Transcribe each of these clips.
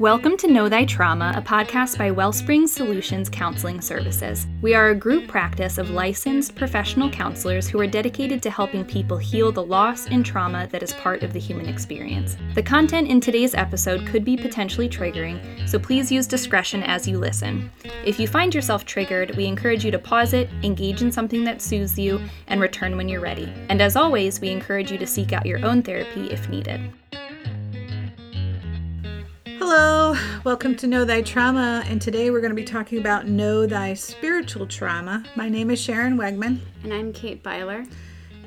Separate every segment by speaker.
Speaker 1: Welcome to Know Thy Trauma, a podcast by Wellspring Solutions Counseling Services. We are a group practice of licensed professional counselors who are dedicated to helping people heal the loss and trauma that is part of the human experience. The content in today's episode could be potentially triggering, so please use discretion as you listen. If you find yourself triggered, we encourage you to pause it, engage in something that soothes you, and return when you're ready. And as always, we encourage you to seek out your own therapy if needed.
Speaker 2: Hello, welcome to Know Thy Trauma, and today we're going to be talking about Know Thy Spiritual Trauma. My name is Sharon Wegman.
Speaker 3: And I'm Kate Byler.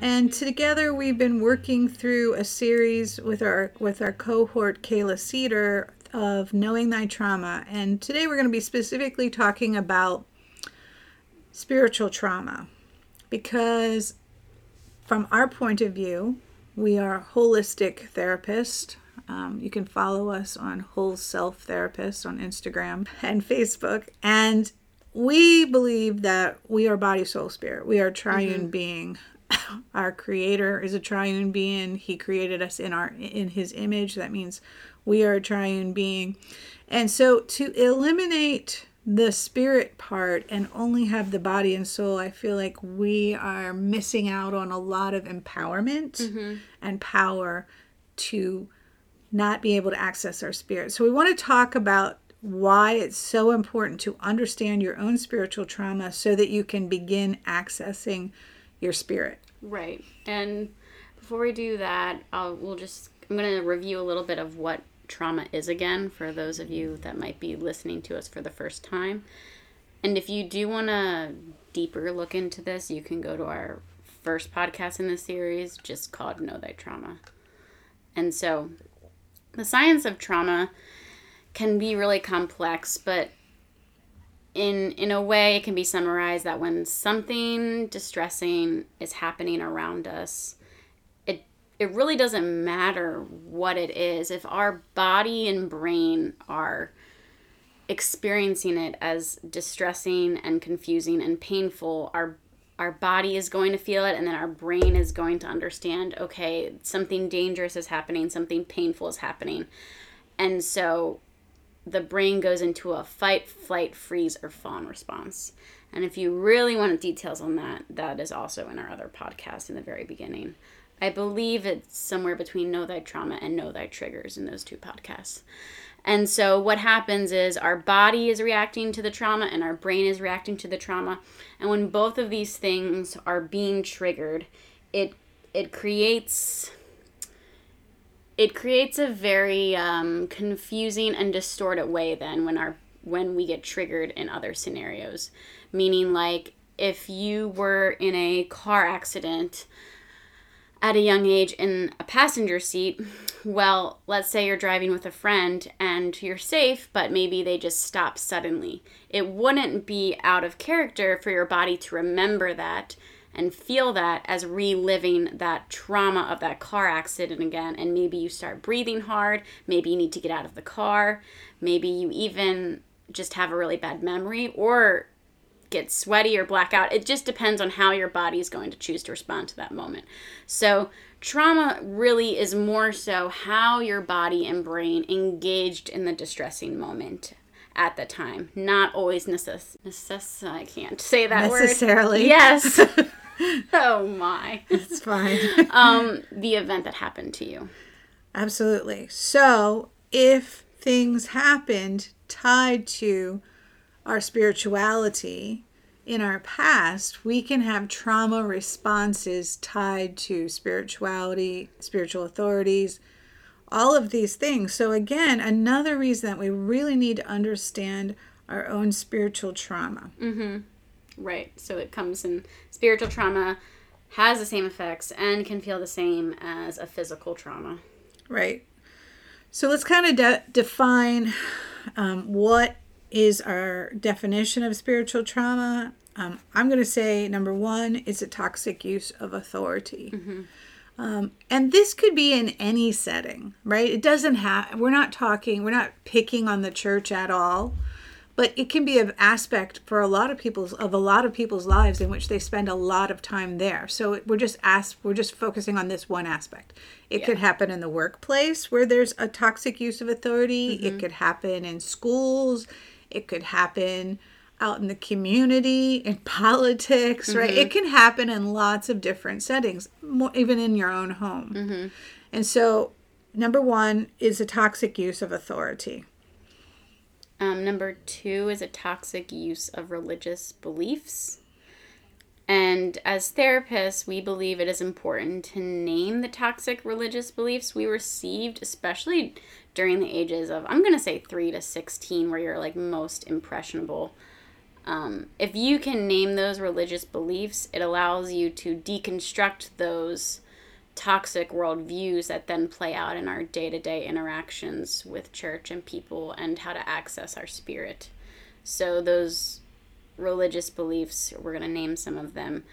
Speaker 2: And together we've been working through a series with our with our cohort Kayla Cedar of Knowing Thy Trauma. And today we're going to be specifically talking about spiritual trauma because from our point of view, we are holistic therapists um, you can follow us on Whole Self Therapist on Instagram and Facebook. And we believe that we are body, soul, spirit. We are triune mm-hmm. being. our creator is a triune being. He created us in our in his image. That means we are a triune being. And so to eliminate the spirit part and only have the body and soul, I feel like we are missing out on a lot of empowerment mm-hmm. and power to not be able to access our spirit. So we want to talk about why it's so important to understand your own spiritual trauma so that you can begin accessing your spirit.
Speaker 3: Right. And before we do that, I'll, we'll just I'm going to review a little bit of what trauma is again for those of you that might be listening to us for the first time. And if you do want a deeper look into this, you can go to our first podcast in the series just called Know Thy Trauma. And so the science of trauma can be really complex, but in in a way it can be summarized that when something distressing is happening around us, it it really doesn't matter what it is. If our body and brain are experiencing it as distressing and confusing and painful, our our body is going to feel it and then our brain is going to understand okay something dangerous is happening something painful is happening. And so the brain goes into a fight flight freeze or fawn response. And if you really want details on that that is also in our other podcast in the very beginning i believe it's somewhere between know thy trauma and know thy triggers in those two podcasts and so what happens is our body is reacting to the trauma and our brain is reacting to the trauma. And when both of these things are being triggered, it it creates it creates a very um, confusing and distorted way then when our when we get triggered in other scenarios meaning like if you were in a car accident at a young age in a passenger seat, well, let's say you're driving with a friend and you're safe, but maybe they just stop suddenly. It wouldn't be out of character for your body to remember that and feel that as reliving that trauma of that car accident again. And maybe you start breathing hard. Maybe you need to get out of the car. Maybe you even just have a really bad memory or get sweaty or black out. It just depends on how your body is going to choose to respond to that moment. So, trauma really is more so how your body and brain engaged in the distressing moment at the time, not always necess. necess- I can't say that word
Speaker 2: necessarily.
Speaker 3: word. Yes. oh my.
Speaker 2: It's fine.
Speaker 3: um, the event that happened to you.
Speaker 2: Absolutely. So, if things happened tied to our spirituality in our past, we can have trauma responses tied to spirituality, spiritual authorities, all of these things. So, again, another reason that we really need to understand our own spiritual trauma.
Speaker 3: Mm-hmm. Right. So, it comes in spiritual trauma has the same effects and can feel the same as a physical trauma.
Speaker 2: Right. So, let's kind of de- define um, what is our definition of spiritual trauma. Um, I'm going to say number one is a toxic use of authority. Mm-hmm. Um, and this could be in any setting, right? It doesn't have, we're not talking, we're not picking on the church at all, but it can be an aspect for a lot of people's of a lot of people's lives in which they spend a lot of time there so we're just asked we're just focusing on this one aspect it could happen in the workplace where there's a toxic use of authority it could happen in schools it could happen out in the community in politics right? It can happen in lots of different settings more, even in your own home. And so number one is a toxic use of authority.
Speaker 3: Um, number two is a toxic use of religious beliefs. And as therapists, we believe it is important to name the toxic religious beliefs we received, especially during the ages of, I'm to say 3 to 16, where you're like most impressionable. Um, if you can name those religious beliefs, it allows you to deconstruct those toxic worldviews that then play out in our day to day interactions with church and people and how to access our spirit. So, those religious beliefs, we're going to name some of them,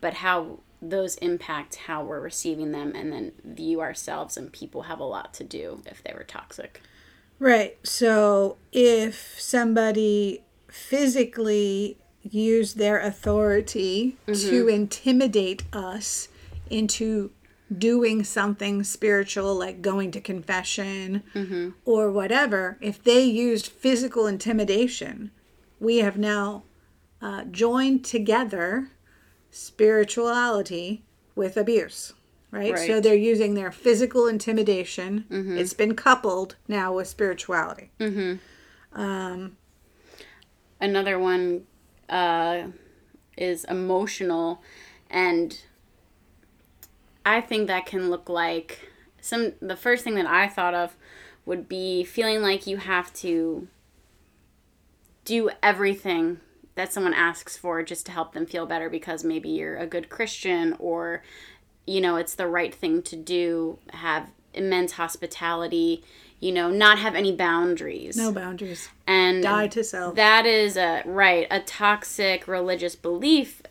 Speaker 3: but how those impact how we're receiving them and then view ourselves and people have a lot to do if they were toxic.
Speaker 2: Right. So if somebody physically used their authority to intimidate us into doing something spiritual, like going to confession or whatever, if they used physical intimidation, we have now uh, joined together spirituality with abuse. Right? So they're using their physical intimidation. Mm-hmm. It's been coupled now with spirituality. Mm-hmm.
Speaker 3: Um, Another one uh, is emotional, and I think that can look like some. The first thing that I thought of would be feeling like you have to do everything that someone asks for just to help them feel better because maybe you're a good Christian or you know it's the right thing to do have immense hospitality you know not have any boundaries
Speaker 2: No boundaries.
Speaker 3: and
Speaker 2: Die to self.
Speaker 3: that is a right a toxic religious belief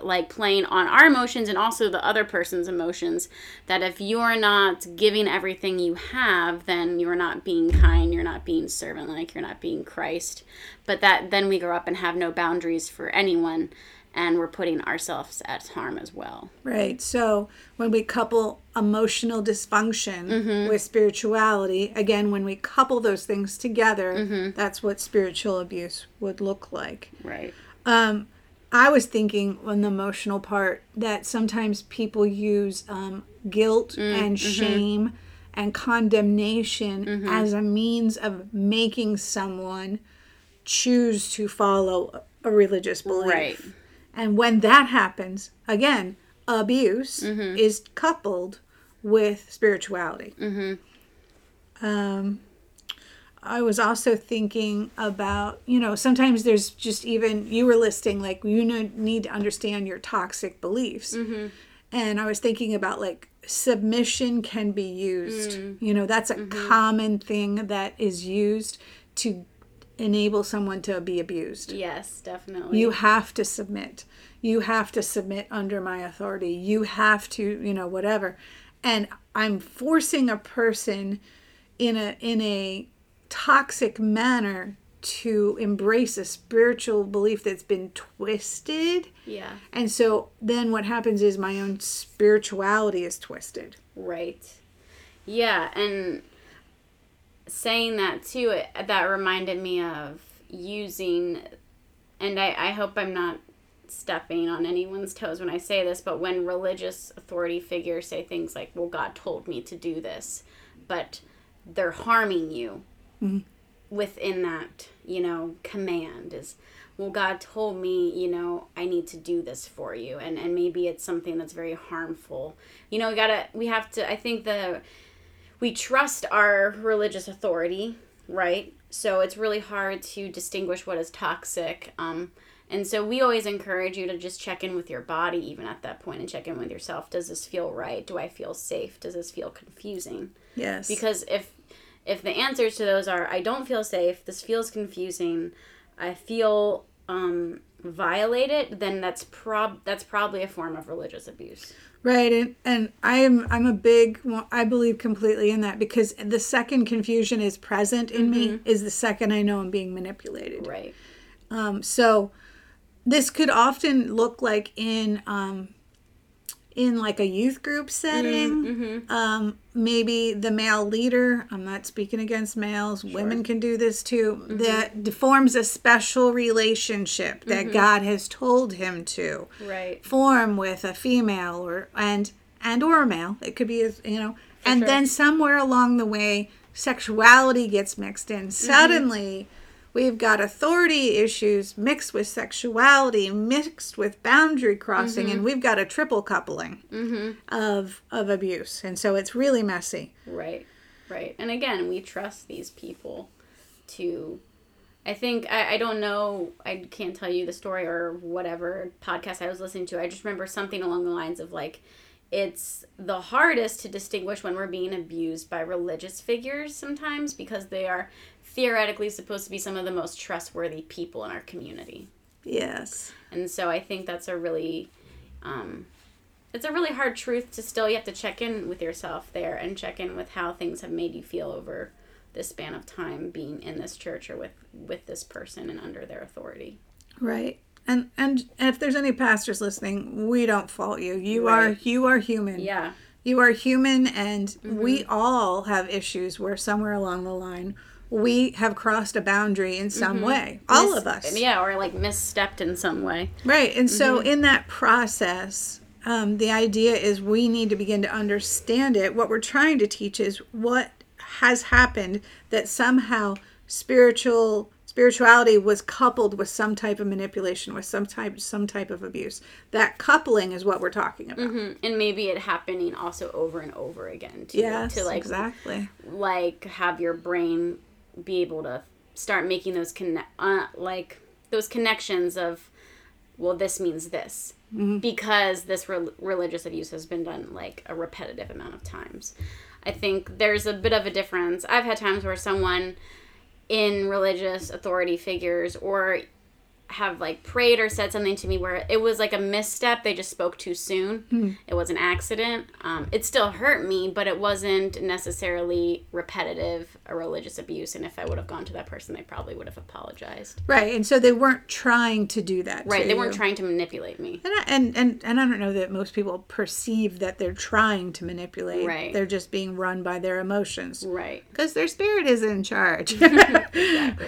Speaker 3: like playing on our emotions and also the other person's emotions that if you're not giving everything you have then you're not being kind you're not being servant like you're not being christ. But that then we grow up and have no boundaries for anyone and we're putting ourselves at harm as well.
Speaker 2: Right. So when we couple emotional dysfunction with spirituality, again, when we couple those things together, that's what spiritual abuse would look like.
Speaker 3: right.
Speaker 2: Um, I was thinking on the emotional part that sometimes people use um, guilt mm, and mm-hmm. shame and condemnation mm-hmm. as a means of making someone choose to follow a religious belief.
Speaker 3: Right.
Speaker 2: And when that happens, again, abuse mm-hmm. is coupled with spirituality. Um, I was also thinking about, you know, sometimes there's just even, you were listing, like, you know, need to understand your toxic beliefs. Mm-hmm. And I was thinking about, like, submission can be used. Mm. You know, that's a mm-hmm. common thing that is used to enable someone to be abused.
Speaker 3: yes definitely
Speaker 2: You have to submit. You have to submit under my authority. You have to, you know, whatever. And I'm forcing a person in a in a toxic manner to embrace a spiritual belief that's been twisted.
Speaker 3: yeah
Speaker 2: And so then what happens is my own spirituality is twisted.
Speaker 3: Right. Yeah, and saying that too, it, that reminded me of using, and I, I hope I'm not stepping on anyone's toes when I say this, but when religious authority figures say things like, well, God told me to do this, but they're harming you within that, you know, command is, well, God told me, you know, I need to do this for you. And, and maybe it's something that's very harmful. You know, we gotta, we have to, I think the, we trust our religious authority, right? So it's really hard to distinguish what is toxic. Um, and so we always encourage you to just check in with your body, even at that point, and check in with yourself. Does this feel right? Do I feel safe? Does this feel confusing?
Speaker 2: Yes.
Speaker 3: Because if if the answers to those are I don't feel safe, this feels confusing, I feel um, violate it, then that's prob that's probably a form of religious abuse.
Speaker 2: Right, and and I'm I'm a big well, I believe completely in that because the second confusion is present in me is the second I know I'm being manipulated.
Speaker 3: Right.
Speaker 2: Um, so this could often look like in um, in like a youth group setting. Mm, mm-hmm. Um, maybe the male leader. I'm not speaking against males. Women can do this too. Mm-hmm. That forms a special relationship that mm-hmm. God has told him to
Speaker 3: Right.
Speaker 2: form with a female or and and or a male. It could be as you know. and
Speaker 3: sure.
Speaker 2: then somewhere along the way, sexuality gets mixed in. Suddenly, we've got authority issues mixed with sexuality, mixed with boundary crossing, and mm-hmm. we've got a triple coupling mm-hmm. of of abuse. And so it's really messy.
Speaker 3: Right, right. And again, we trust these people to. I think I, I don't know. I can't tell you the story or whatever podcast I was listening to. I just remember something along the lines of like, it's the hardest to distinguish when we're being abused by religious figures sometimes because they are theoretically supposed to be some of the most trustworthy people in our community.
Speaker 2: Yes.
Speaker 3: And so I think that's a really, um, it's a really hard truth to still. You have to check in with yourself there and check in with how things have made you feel over this span of time being in this church or with with this person and under their authority.
Speaker 2: Right. And and if there's any pastors listening, we don't fault you. You are you are human.
Speaker 3: Yeah,
Speaker 2: You are human, and
Speaker 3: Mm-hmm.
Speaker 2: we all have issues where somewhere along the line we have crossed a boundary in some way. All
Speaker 3: Mis-
Speaker 2: of us.
Speaker 3: Yeah, or like misstepped in some way.
Speaker 2: Right. And so,
Speaker 3: Mm-hmm.
Speaker 2: in that process, um, the idea is we need to begin to understand it. What we're trying to teach is what has happened that somehow spiritual spirituality was coupled with some type of manipulation with some type some type of abuse. That coupling is what we're talking about.
Speaker 3: Mm, And maybe it happening also over and over again
Speaker 2: yes
Speaker 3: to like
Speaker 2: exactly.
Speaker 3: like have your brain be able to start making those conne- uh, like those connections of well this means this. Because this re- religious abuse has been done like a repetitive amount of times. I think there's a bit of a difference. I've had times where someone in religious authority figures or have like prayed or said something to me where it was like a misstep they just spoke too soon it was an accident um, it still hurt me but it wasn't necessarily repetitive or religious abuse and if i would have gone to that person they probably would have apologized
Speaker 2: right and so they weren't trying to do that
Speaker 3: right they weren't trying to manipulate me
Speaker 2: and, I, and and and I don't know that most people perceive that they're trying to manipulate.
Speaker 3: Right.
Speaker 2: They're just being run by their emotions.
Speaker 3: right
Speaker 2: because their spirit is in charge.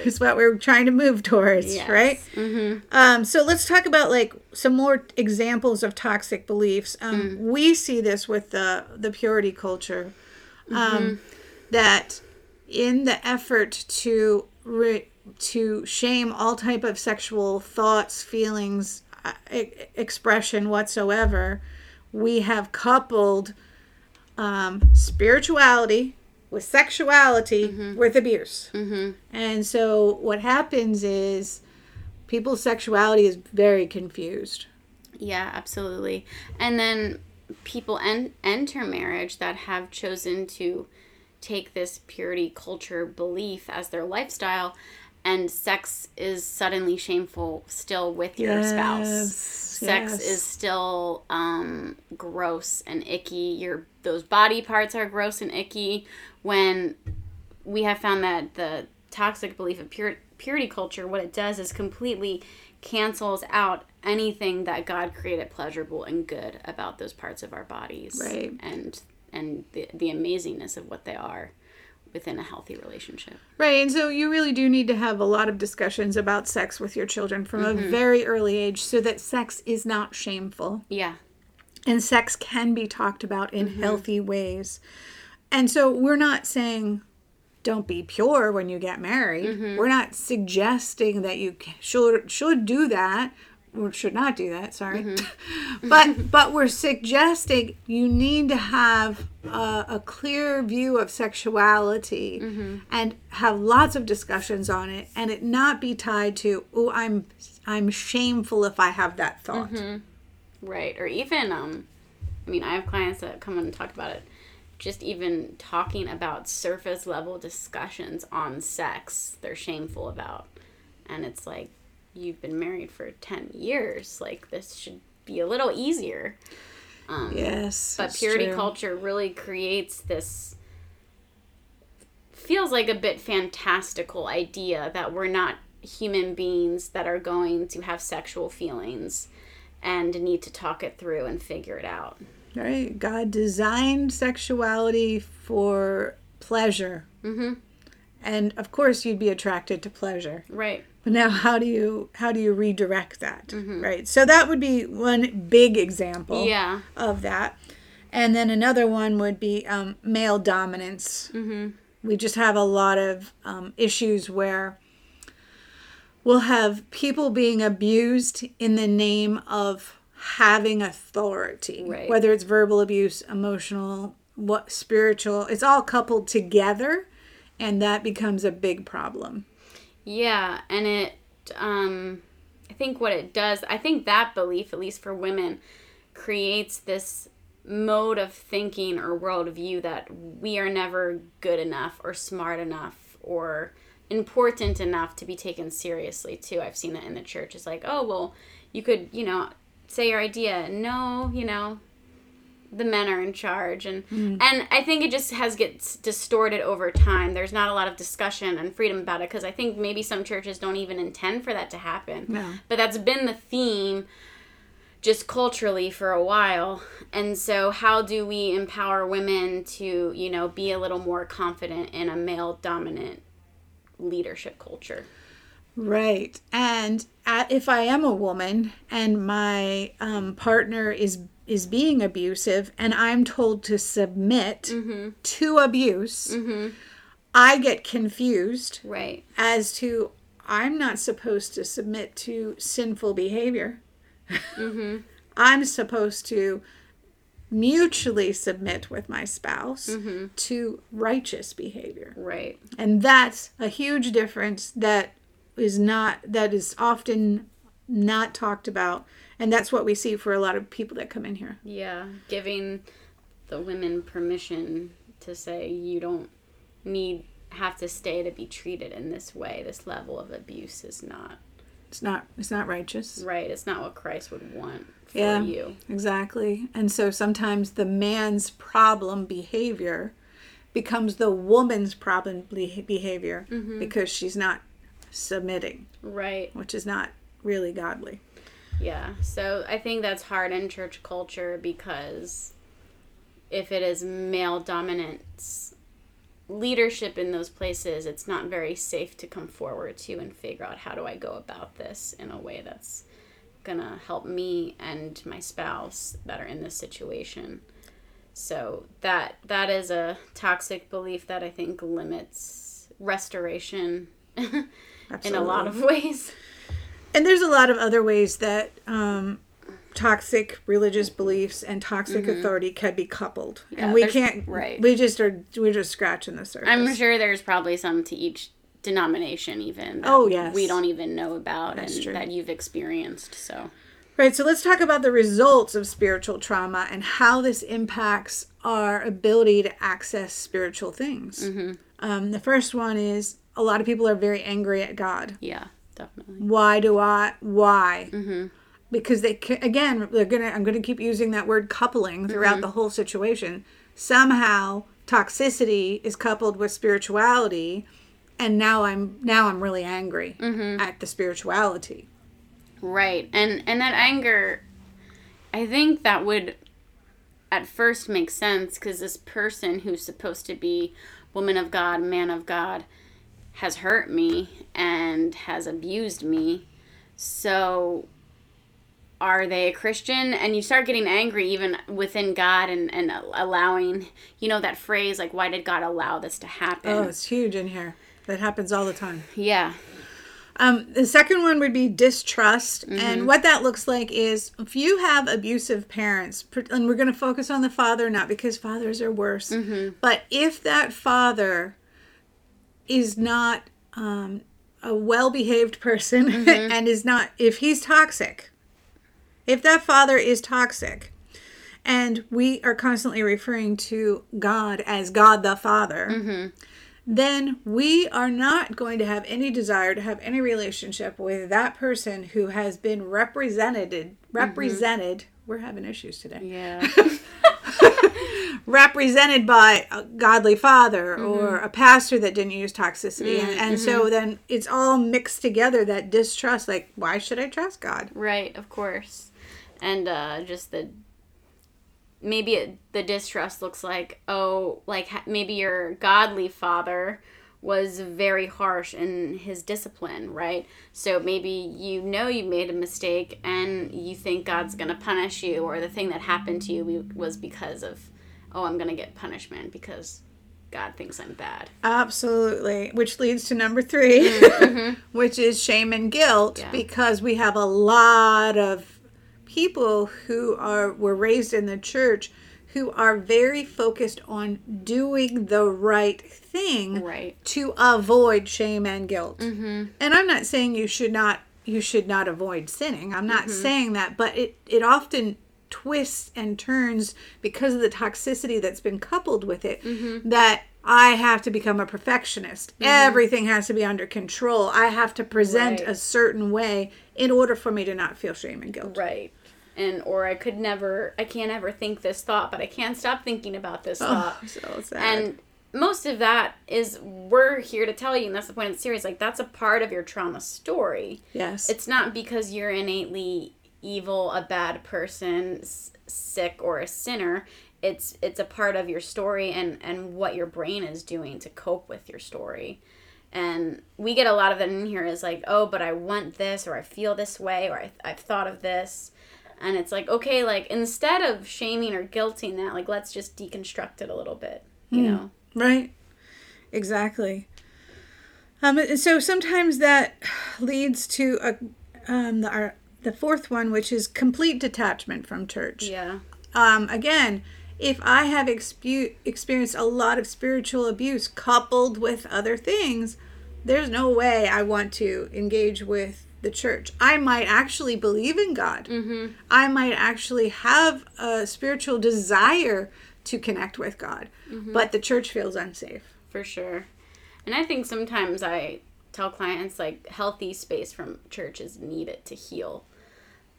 Speaker 2: Is what we're trying to move towards,
Speaker 3: Yes.
Speaker 2: right? Um, so let's talk about like some more examples of toxic beliefs. Um, We see this with the the purity culture, um, that in the effort to re- to shame all type of sexual thoughts, feelings, uh, e- expression whatsoever, we have coupled um, spirituality with sexuality with abuse. Mm-hmm. And so what happens is people's sexuality is very confused.
Speaker 3: Yeah, absolutely. And then people en- enter marriage that have chosen to take this purity culture belief as their lifestyle, and sex is suddenly shameful still with your spouse. Sex
Speaker 2: yes.
Speaker 3: is still um, gross and icky. Your those body parts are gross and icky. When we have found that the toxic belief of pure, purity culture, what it does is completely cancels out anything that God created pleasurable and good about those parts of our bodies,
Speaker 2: Right.
Speaker 3: And and the the amazingness of what they are within a healthy relationship.
Speaker 2: Right, and so you really do need to have a lot of discussions about sex with your children from a mm-hmm. very early age so that sex is not shameful.
Speaker 3: Yeah,
Speaker 2: and sex can be talked about in mm-hmm. healthy ways. And so we're not saying don't be pure when you get married. Mm-hmm. We're not suggesting that you should should do that or should not do that, sorry. Mm-hmm. but but we're suggesting you need to have a, a clear view of sexuality mm-hmm. and have lots of discussions on it and it not be tied to oh I'm I'm shameful if I have that thought.
Speaker 3: right. Or even um, I mean, I have clients that come in and talk about it. Just even talking about surface level discussions on sex, they're shameful about, and it's like you've been married for 10 years. Like, this should be a little easier. Um,
Speaker 2: Yes.
Speaker 3: but purity
Speaker 2: true.
Speaker 3: culture really creates this feels like a bit fantastical idea that we're not human beings that are going to have sexual feelings and need to talk it through and figure it out.
Speaker 2: Right. God designed sexuality for pleasure.
Speaker 3: Mm-hmm.
Speaker 2: And of course you'd be attracted to pleasure.
Speaker 3: Right.
Speaker 2: But now how do you how do you redirect that? Right. So that would be one big example
Speaker 3: Yeah.
Speaker 2: of that. And then another one would be um, male dominance.
Speaker 3: Mm-hmm.
Speaker 2: We just have a lot of um, issues where we'll have people being abused in the name of having authority,
Speaker 3: Right.
Speaker 2: whether it's verbal abuse, emotional, what spiritual. It's all coupled together, and that becomes a big problem.
Speaker 3: Yeah, and it um I think what it does, I think that belief at least for women creates this mode of thinking or worldview that we are never good enough or smart enough or important enough to be taken seriously too. I've seen that in the church. It's like, oh well, you could, you know, say your idea. No, you know, the men are in charge and mm-hmm. and I think it just has gets distorted over time. There's not a lot of discussion and freedom about it because I think maybe some churches don't even intend for that to happen.
Speaker 2: No.
Speaker 3: But that's been the theme just culturally for a while. And so how do we empower women to, you know, be a little more confident in a male dominant leadership culture?
Speaker 2: Right. And if I am a woman and my um, partner is is being abusive and I'm told to submit mm-hmm. to abuse, mm-hmm. I get confused
Speaker 3: Right.
Speaker 2: as to I'm not supposed to submit to sinful behavior. Mm-hmm. I'm supposed to mutually submit with my spouse to righteous behavior.
Speaker 3: Right.
Speaker 2: And that's a huge difference that is not that is often not talked about and that's what we see for a lot of people that come in here.
Speaker 3: Yeah, giving the women permission to say you don't need have to stay to be treated in this way. This level of abuse is not
Speaker 2: It's not it's not righteous.
Speaker 3: right. It's not what Christ would want for
Speaker 2: Yeah.
Speaker 3: you.
Speaker 2: Exactly. And so sometimes the man's problem behavior becomes the woman's problem be- behavior mm-hmm. because she's not submitting,
Speaker 3: Right.
Speaker 2: which is not really godly.
Speaker 3: Yeah. So I think that's hard in church culture because if it is male dominance leadership in those places, it's not very safe to come forward to and figure out how do I go about this in a way that's gonna help me and my spouse that are in this situation. So that that is a toxic belief that I think limits restoration in a lot of ways.
Speaker 2: And there's a lot of other ways that um, toxic religious beliefs and toxic authority can be coupled,
Speaker 3: Mm-hmm. Yeah,
Speaker 2: and we can't.
Speaker 3: right.
Speaker 2: We just are. We're just scratching the surface.
Speaker 3: I'm sure there's probably some to each denomination even that
Speaker 2: Oh, yes.
Speaker 3: we don't even know about
Speaker 2: That's
Speaker 3: and
Speaker 2: true.
Speaker 3: that you've experienced so
Speaker 2: Right. So let's talk about the results of spiritual trauma and how this impacts our ability to access spiritual things.
Speaker 3: Mm-hmm.
Speaker 2: Um, the first one is a lot of people are very angry at God.
Speaker 3: yeah definitely
Speaker 2: Why do I? Why?
Speaker 3: Mm-hmm.
Speaker 2: Because they ca- again, they're gonna. I'm gonna keep using that word coupling throughout the whole situation. Somehow, toxicity is coupled with spirituality, and now I'm now I'm really angry at the spirituality.
Speaker 3: right and and that anger i think that would at first make sense because this person who's supposed to be woman of god man of god has hurt me and has abused me so are they a Christian? And you start getting angry even within God and, and allowing, you know, that phrase, like, why did God allow this to happen?
Speaker 2: Oh, it's huge in here. That happens all the time.
Speaker 3: yeah.
Speaker 2: Um, the second one would be distrust. And what that looks like is if you have abusive parents, and we're going to focus on the father, not because fathers are worse, but if that father is not um, a well behaved person mm-hmm. and is not, if he's toxic, if that father is toxic, and we are constantly referring to God as God the Father, mm-hmm. then we are not going to have any desire to have any relationship with that person who has been represented mm-hmm. represented we're having issues today.
Speaker 3: Yeah.
Speaker 2: represented by a godly father mm-hmm. or a pastor that didn't use toxicity and, mm, and so mm-hmm. then it's all mixed together that distrust like why should i trust god
Speaker 3: Right, of course. And uh, just the maybe it, the distrust looks like oh, like maybe your godly father was very harsh in his discipline, right? So maybe you know you made a mistake and you think God's going to punish you or the thing that happened to you was because of oh, I'm going to get punishment because God thinks I'm bad.
Speaker 2: Absolutely. Which leads to number 3 mm, mm-hmm. which is shame and guilt,
Speaker 3: Yeah.
Speaker 2: because we have a lot of people who are were raised in the church who are very focused on doing the right thing
Speaker 3: Right.
Speaker 2: to avoid shame and guilt. Mm-hmm. And I'm not saying you should not you should not avoid sinning. I'm not mm-hmm. saying that, but it it often twists and turns because of the toxicity that's been coupled with it mm-hmm. that I have to become a perfectionist. Mm-hmm. Everything has to be under control. I have to present
Speaker 3: Right.
Speaker 2: a certain way in order for me to not feel shame and guilt.
Speaker 3: Right. And or I could never I can't ever think this thought, but I can't stop thinking about this
Speaker 2: Oh,
Speaker 3: thought.
Speaker 2: so sad.
Speaker 3: And most of that is we're here to tell you, and that's the point of the series. Like that's a part of your trauma story.
Speaker 2: yes.
Speaker 3: It's not because you're innately evil, a bad person, s- sick, or a sinner. It's it's a part of your story and and what your brain is doing to cope with your story. And we get a lot of that in here is like, oh, but I want this, or I feel this way, or I, I've thought of this. And it's like, okay, like instead of shaming or guilting that, like let's just deconstruct it a little bit, you know?
Speaker 2: Right. Exactly. Um, so sometimes that leads to a um, the, our, the fourth one, which is complete detachment from church.
Speaker 3: Yeah.
Speaker 2: Um, again, if I have expu- experienced a lot of spiritual abuse coupled with other things, there's no way I want to engage with the church. I might actually believe in God. Mm-hmm. I might actually have a spiritual desire to connect with God, but the church feels unsafe.
Speaker 3: for sure. And I think sometimes I tell clients like healthy space from church is needed to heal.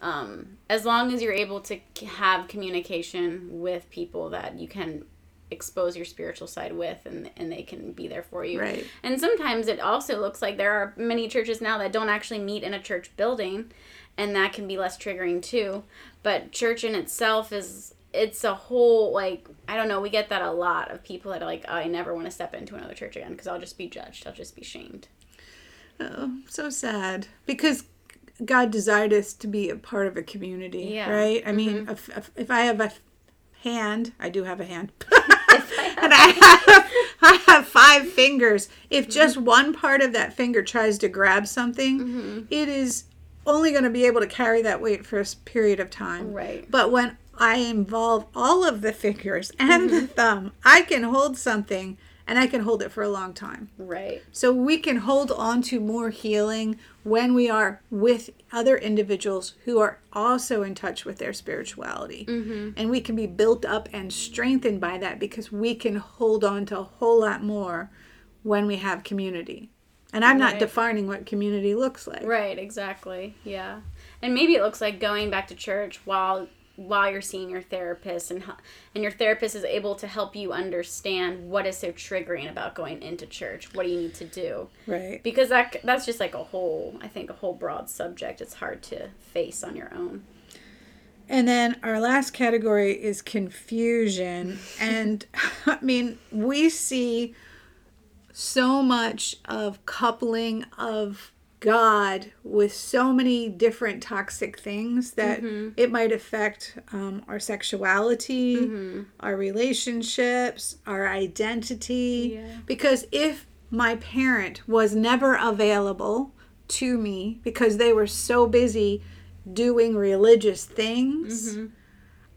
Speaker 3: Um, as long as you're able to have communication with people that you can expose your spiritual side with and, and they can be there for you.
Speaker 2: Right.
Speaker 3: And sometimes it also looks like there are many churches now that don't actually meet in a church building and that can be less triggering too. But church in itself is it's a whole like I don't know, we get that a lot of people that are like, I never want to step into another church again because I'll just be judged. I'll just be shamed.
Speaker 2: Oh, so sad. Because God desired us to be a part of a community,
Speaker 3: Yeah.
Speaker 2: right? I mean, if, if, if I have a hand, I do have a hand, and I have, I have five fingers. If just one part of that finger tries to grab something, it is only going to be able to carry that weight for a period of time.
Speaker 3: Right.
Speaker 2: But when I involve all of the fingers and the thumb, I can hold something and I can hold it for a long time.
Speaker 3: Right.
Speaker 2: So we can hold on to more healing when we are with other individuals who are also in touch with their spirituality. Mm-hmm. And we can be built up and strengthened by that because we can hold on to a whole lot more when we have community. And I'm not defining what community looks like.
Speaker 3: Right, exactly. Yeah. And maybe it looks like going back to church while while you're seeing your therapist and and your therapist is able to help you understand what is so triggering about going into church. What do you need to do?
Speaker 2: Right.
Speaker 3: Because that that's just like a whole I think a whole broad subject. It's hard to face on your own.
Speaker 2: And then our last category is confusion. and I mean, we see so much of coupling of God with so many different toxic things that mm-hmm. it might affect um, our sexuality, mm-hmm. our relationships, our identity.
Speaker 3: Yeah.
Speaker 2: Because if my parent was never available to me because they were so busy doing religious things, mm-hmm.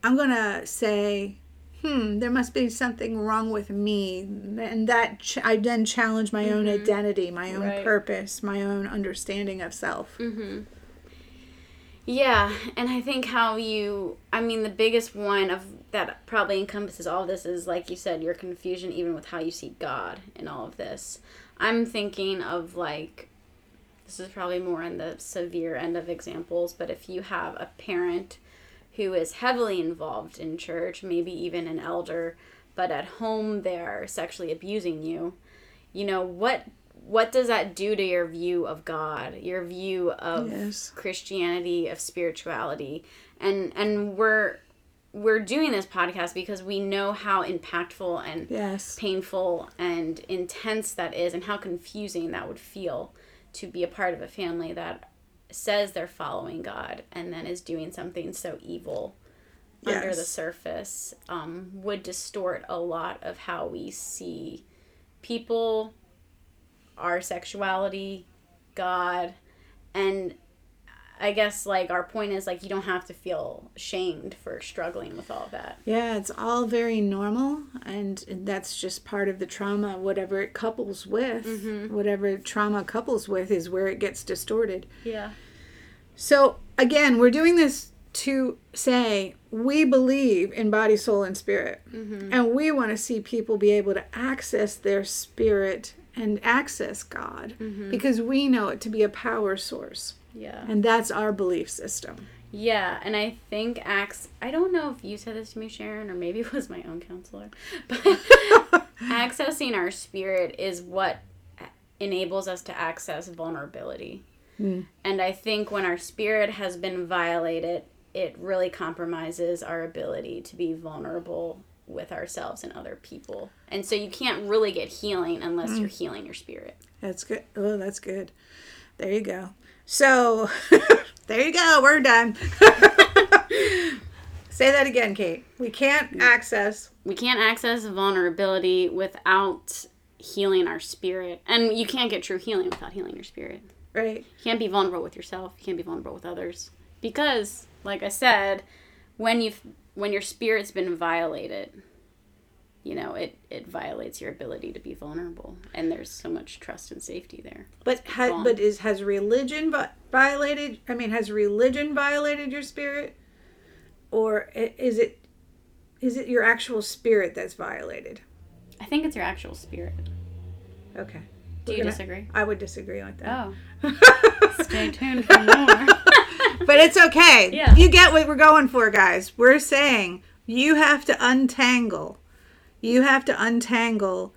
Speaker 2: I'm going to say, hmm, there must be something wrong with me. And that ch- I then challenge my own identity, my own
Speaker 3: Right.
Speaker 2: purpose, my own understanding of self.
Speaker 3: Yeah, and I think how you I mean the biggest one of that probably encompasses all this is like you said, your confusion even with how you see God in all of this. I'm thinking of like this is probably more on the severe end of examples, but if you have a parent who is heavily involved in church, maybe even an elder, but at home they're sexually abusing you, you know, what what does that do to your view of God, your view of
Speaker 2: Yes.
Speaker 3: Christianity, of spirituality? And and we're we're doing this podcast because we know how impactful and
Speaker 2: Yes.
Speaker 3: painful and intense that is and how confusing that would feel to be a part of a family that says they're following God and then is doing something so evil under the surface um, would distort a lot of how we see people, our sexuality, God, and I guess like our point is like you don't have to feel shamed for struggling with all of that.
Speaker 2: Yeah, it's all very normal, and that's just part of the trauma. Whatever it couples with,
Speaker 3: Mm-hmm.
Speaker 2: whatever trauma couples with, is where it gets distorted.
Speaker 3: Yeah.
Speaker 2: So, again, we're doing this to say we believe in body, soul, and spirit. And we want to see people be able to access their spirit and access God because we know it to be a power source.
Speaker 3: Yeah.
Speaker 2: And that's our belief system.
Speaker 3: Yeah, and I think acts. I don't know if you said this to me, Sharon, or maybe it was my own counselor, but accessing our spirit is what enables us to access vulnerability. Hmm. And I think when our spirit has been violated, it really compromises our ability to be vulnerable with ourselves and other people. And so you can't really get healing unless hmm. you're healing your spirit.
Speaker 2: That's good. Oh, that's good. There you go. So, there you go. We're done. Say that again, Kate. We can't mm. access.
Speaker 3: we can't access vulnerability without healing our spirit and you can't get true healing without healing your spirit
Speaker 2: Right.
Speaker 3: you can't be vulnerable with yourself you can't be vulnerable with others because like i said when you when your spirit's been violated you know it it violates your ability to be vulnerable and there's so much trust and safety there
Speaker 2: But ha- but is has religion vi- violated? I mean, has religion violated your spirit, or is it is it your actual spirit that's violated?
Speaker 3: i think it's your actual spirit
Speaker 2: Okay.
Speaker 3: do you
Speaker 2: gonna-
Speaker 3: disagree
Speaker 2: I would disagree like that.
Speaker 3: oh stay tuned for more
Speaker 2: But it's okay.
Speaker 3: Yeah.
Speaker 2: You get what we're going for, guys. We're saying you have to untangle. You have to untangle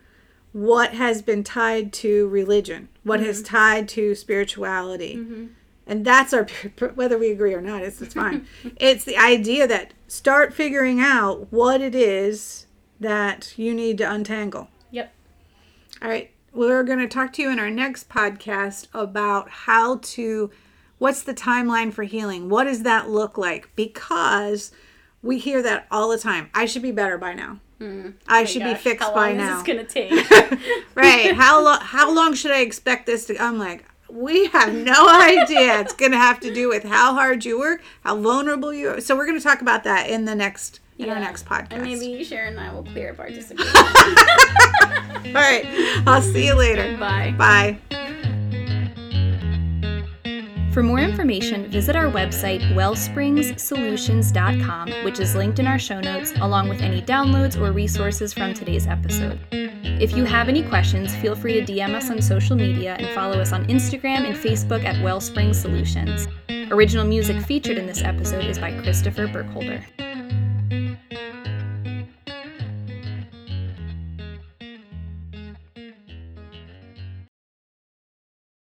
Speaker 2: what has been tied to religion, what has mm-hmm. tied to spirituality. Mm-hmm. And that's our, whether we agree or not, it's, it's fine. it's the idea that start figuring out what it is that you need to untangle.
Speaker 3: yep
Speaker 2: All right. We're going to talk to you in our next podcast about how to, what's the timeline for healing? What does that look like? Because we hear that all the time. I should be better by now. I should be
Speaker 3: Hmm. Gosh,
Speaker 2: fixed
Speaker 3: how
Speaker 2: by
Speaker 3: long
Speaker 2: now.
Speaker 3: is this gonna take
Speaker 2: right. How, lo- how long should I expect this to? I'm like, we have no idea. It's going to have to do with how hard you work, how vulnerable you are. So we're going to talk about that in the next, in our next podcast.
Speaker 3: and maybe sharon and i will clear up our disagreement
Speaker 2: all right. I'll see you later.
Speaker 3: bye
Speaker 2: Bye.
Speaker 1: For more information, visit our website, wellspringssolutions.com, which is linked in our show notes, along with any downloads or resources from today's episode. If you have any questions, feel free to DM us on social media and follow us on Instagram and Facebook at Wellspring Solutions. Original music featured in this episode is by Christopher Burkholder.